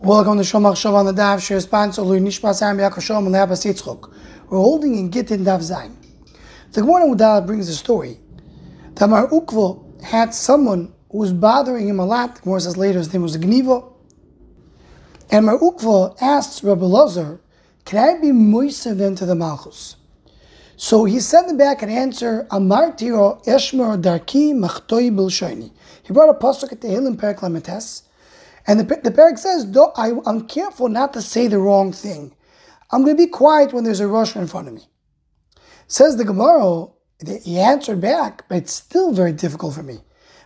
Welcome to Shomach Shav on the Daf Shir sponsor Lui Nishmas Aram Yaakov Shalom and Lehabas Yitzchok. We're holding in Gittin Daf Zayin. The Gemara Udal brings a story that Mar Ukvo had someone who was bothering him a lot. The Gemara says later his name was Gnivo. And Mar Ukvo asks Rabbi Lazar, can I be moiser then to the Malchus? So he sent him back an answer, Amar Tiro Eshmer Darki Machtoi Bilshoini. He brought a pasuk at the hill in Perak Lamed Tes, and the, the says, I, am careful not to say the wrong thing. I'm going to be quiet when there's a rasha in front of me. Says the Gemara, he answered back, but it's still very difficult for me.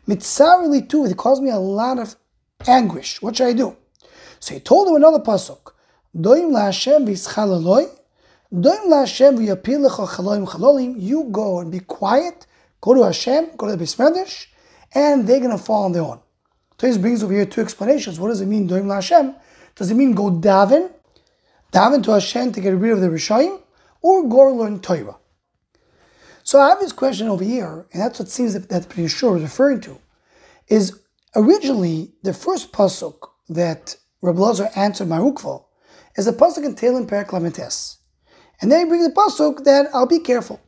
Mitzarili too, it caused me a lot of anguish. What should I do? So he told him another pasuk. Doim v'ischalaloi you go and be quiet, go to Hashem, go to the Bismedish, and they're going to fall on their own. Tosfos brings over here two explanations. What does it mean, Doim Hashem? Does it mean go daven, daven to Hashem to get rid of the Rishayim, or go learn Torah? So I have this question over here, and that's what seems that, that pretty sure is referring to, is originally the first pasuk that Rabbi Lazar answered Mar Ukva is a pasuk in Tehillim Perak And then he brings the pasuk that I'll be careful.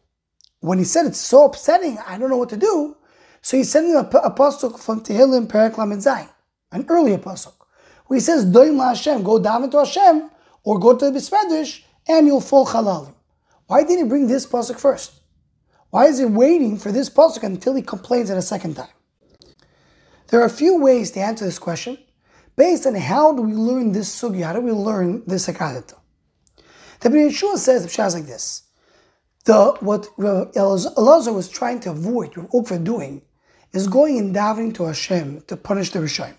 When he said it's so upsetting, I don't know what to do. So he's sending a, a pasuk from Tehillim Perak Lamed an earlier pasuk, where he says Doim Hashem, go down into Hashem, or go to the Bismedish, and you'll fall halalim. Why didn't he bring this pasuk first? Why is he waiting for this pasuk until he complains at a second time? There are a few ways to answer this question, based on how do we learn this sugya, how do we learn this aggadeta. The Pnei Yehoshua says Pshaz like this. The, what Elazar was trying to avoid, Ukva doing, is going and davening to Hashem to punish the Rishayim.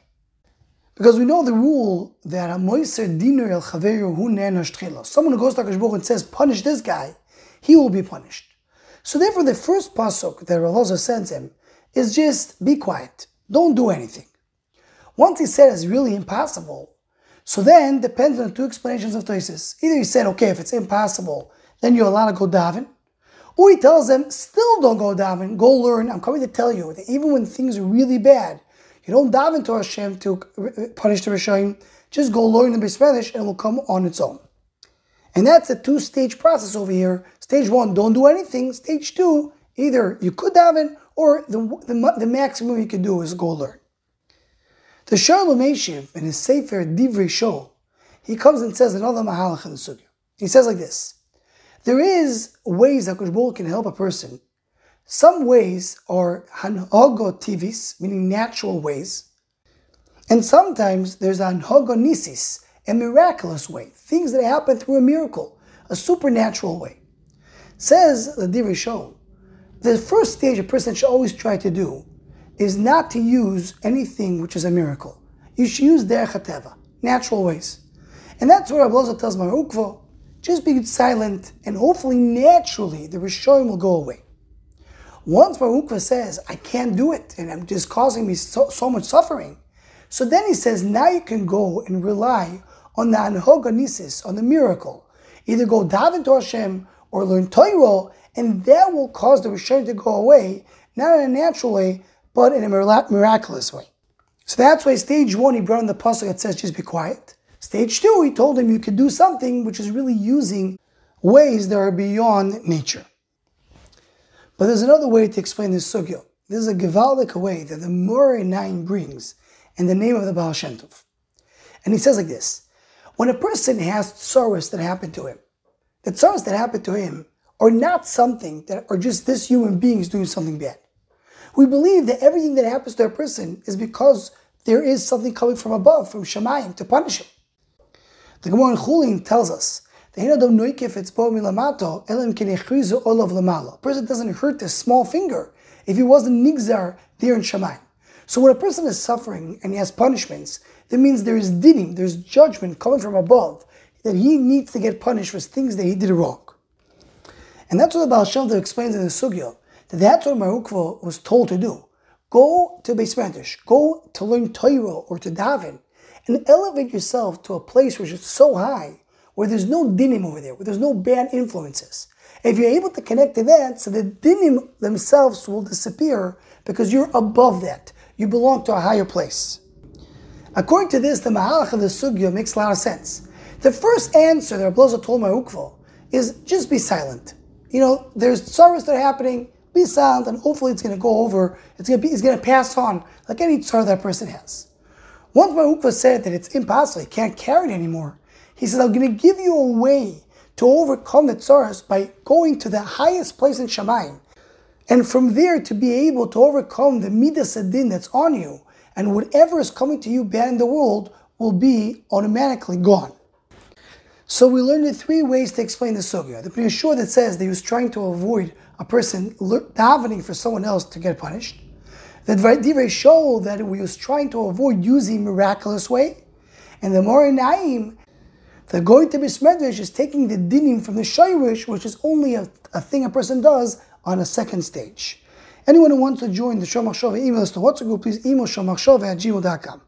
Because we know the rule that a Moiser Dinur El Chaveru Hu Someone who goes to Akash and says, punish this guy, he will be punished. So therefore the first pasuk that Elazar sends him is just be quiet. Don't do anything. Once he said it's really impossible, so then, depends on the two explanations of Tosfos. Either he said, okay, if it's impossible, then you're allowed to go daven. Or tells them, still don't go daven, go learn. I'm coming to tell you that even when things are really bad, you don't daven to Hashem to punish the Rishayim, just go learn the Bismedish and it will come on its own. And that's a two-stage process over here. Stage one, don't do anything. Stage two, either you could daven or the, the, the maximum you can do is go learn. The Shoel Umeishiv, in his Sefer Divrei Shol, he comes and says another mahalach in the sugya. He says like this: There is ways that Kushbul can help a person. Some ways are hanhogo tivis, meaning natural ways, and sometimes there's hanhogo nisis, a miraculous way, things that happen through a miracle, a supernatural way. Says the Divrei Shol, the first stage a person should always try to do is not to use anything which is a miracle. You should use derech hateva, natural ways. And that's where Abloza tells Mar Ukvo, just be silent and hopefully naturally the Rishayim will go away. Once Mar Ukva says, I can't do it and I'm just causing me so, so much suffering, so then he says, now you can go and rely on the hanhogo nisis, on the miracle. Either go daven to Hashem or learn Torah, and that will cause the Rishayim to go away, not in a natural way, but in a miraculous way. So that's why stage one, he brought in the pasuk that says, just be quiet. Stage two, he told him you could do something which is really using ways that are beyond nature. But there's another way to explain this sugya. There's a Gevaldik way that the Meor Einayim brings in the name of the Baal Shem Tov. And he says like this, when a person has sorrows that happen to him, the sorrows that happen to him are not something that are just this human being is doing something bad. We believe that everything that happens to a person is because there is something coming from above, from Shemayim, to punish him. The Gemara in Chulin tells us a person doesn't hurt his small finger if he wasn't nigzar there in Shemayim. So when a person is suffering and he has punishments, that means there is dinim, there's judgment coming from above, that he needs to get punished for things that he did wrong. And that's what the Baal Shem explains in the Sugya, that that's what Mar Ukva was told to do. Go to Beis Medrash, go to learn Torah or to daven, and elevate yourself to a place which is so high, where there's no dinim over there, where there's no bad influences. If you're able to connect to that, so the dinim themselves will disappear because you're above that. You belong to a higher place. According to this, the Mahalach of the Sugya makes a lot of sense. The first answer that Rav Elazar told Mar Ukvo is just be silent. You know, there's sorrows that are happening, be silent, and hopefully it's going to go over. It's going to be, it's going to pass on like any sorrow that person has. Once Mar Ukva said that it's impossible, he can't carry it anymore, he says, I'm going to give you a way to overcome the tsaras by going to the highest place in Shamayim. And from there to be able to overcome the midas adin that's on you, and whatever is coming to you bad in the world will be automatically gone. So we learned the three ways to explain the sugya. The Pnei that says that he was trying to avoid a person davening for someone else to get punished. The Divrei Shol that he was trying to avoid using miraculous way. And the Meor Einayim the going to Bismedrish is taking the dinim from the Shairish, which is only a, a thing a person does on a second stage. Anyone who wants to join the Shomachshova email list to WhatsApp group, please email shomachshova at gmail.com.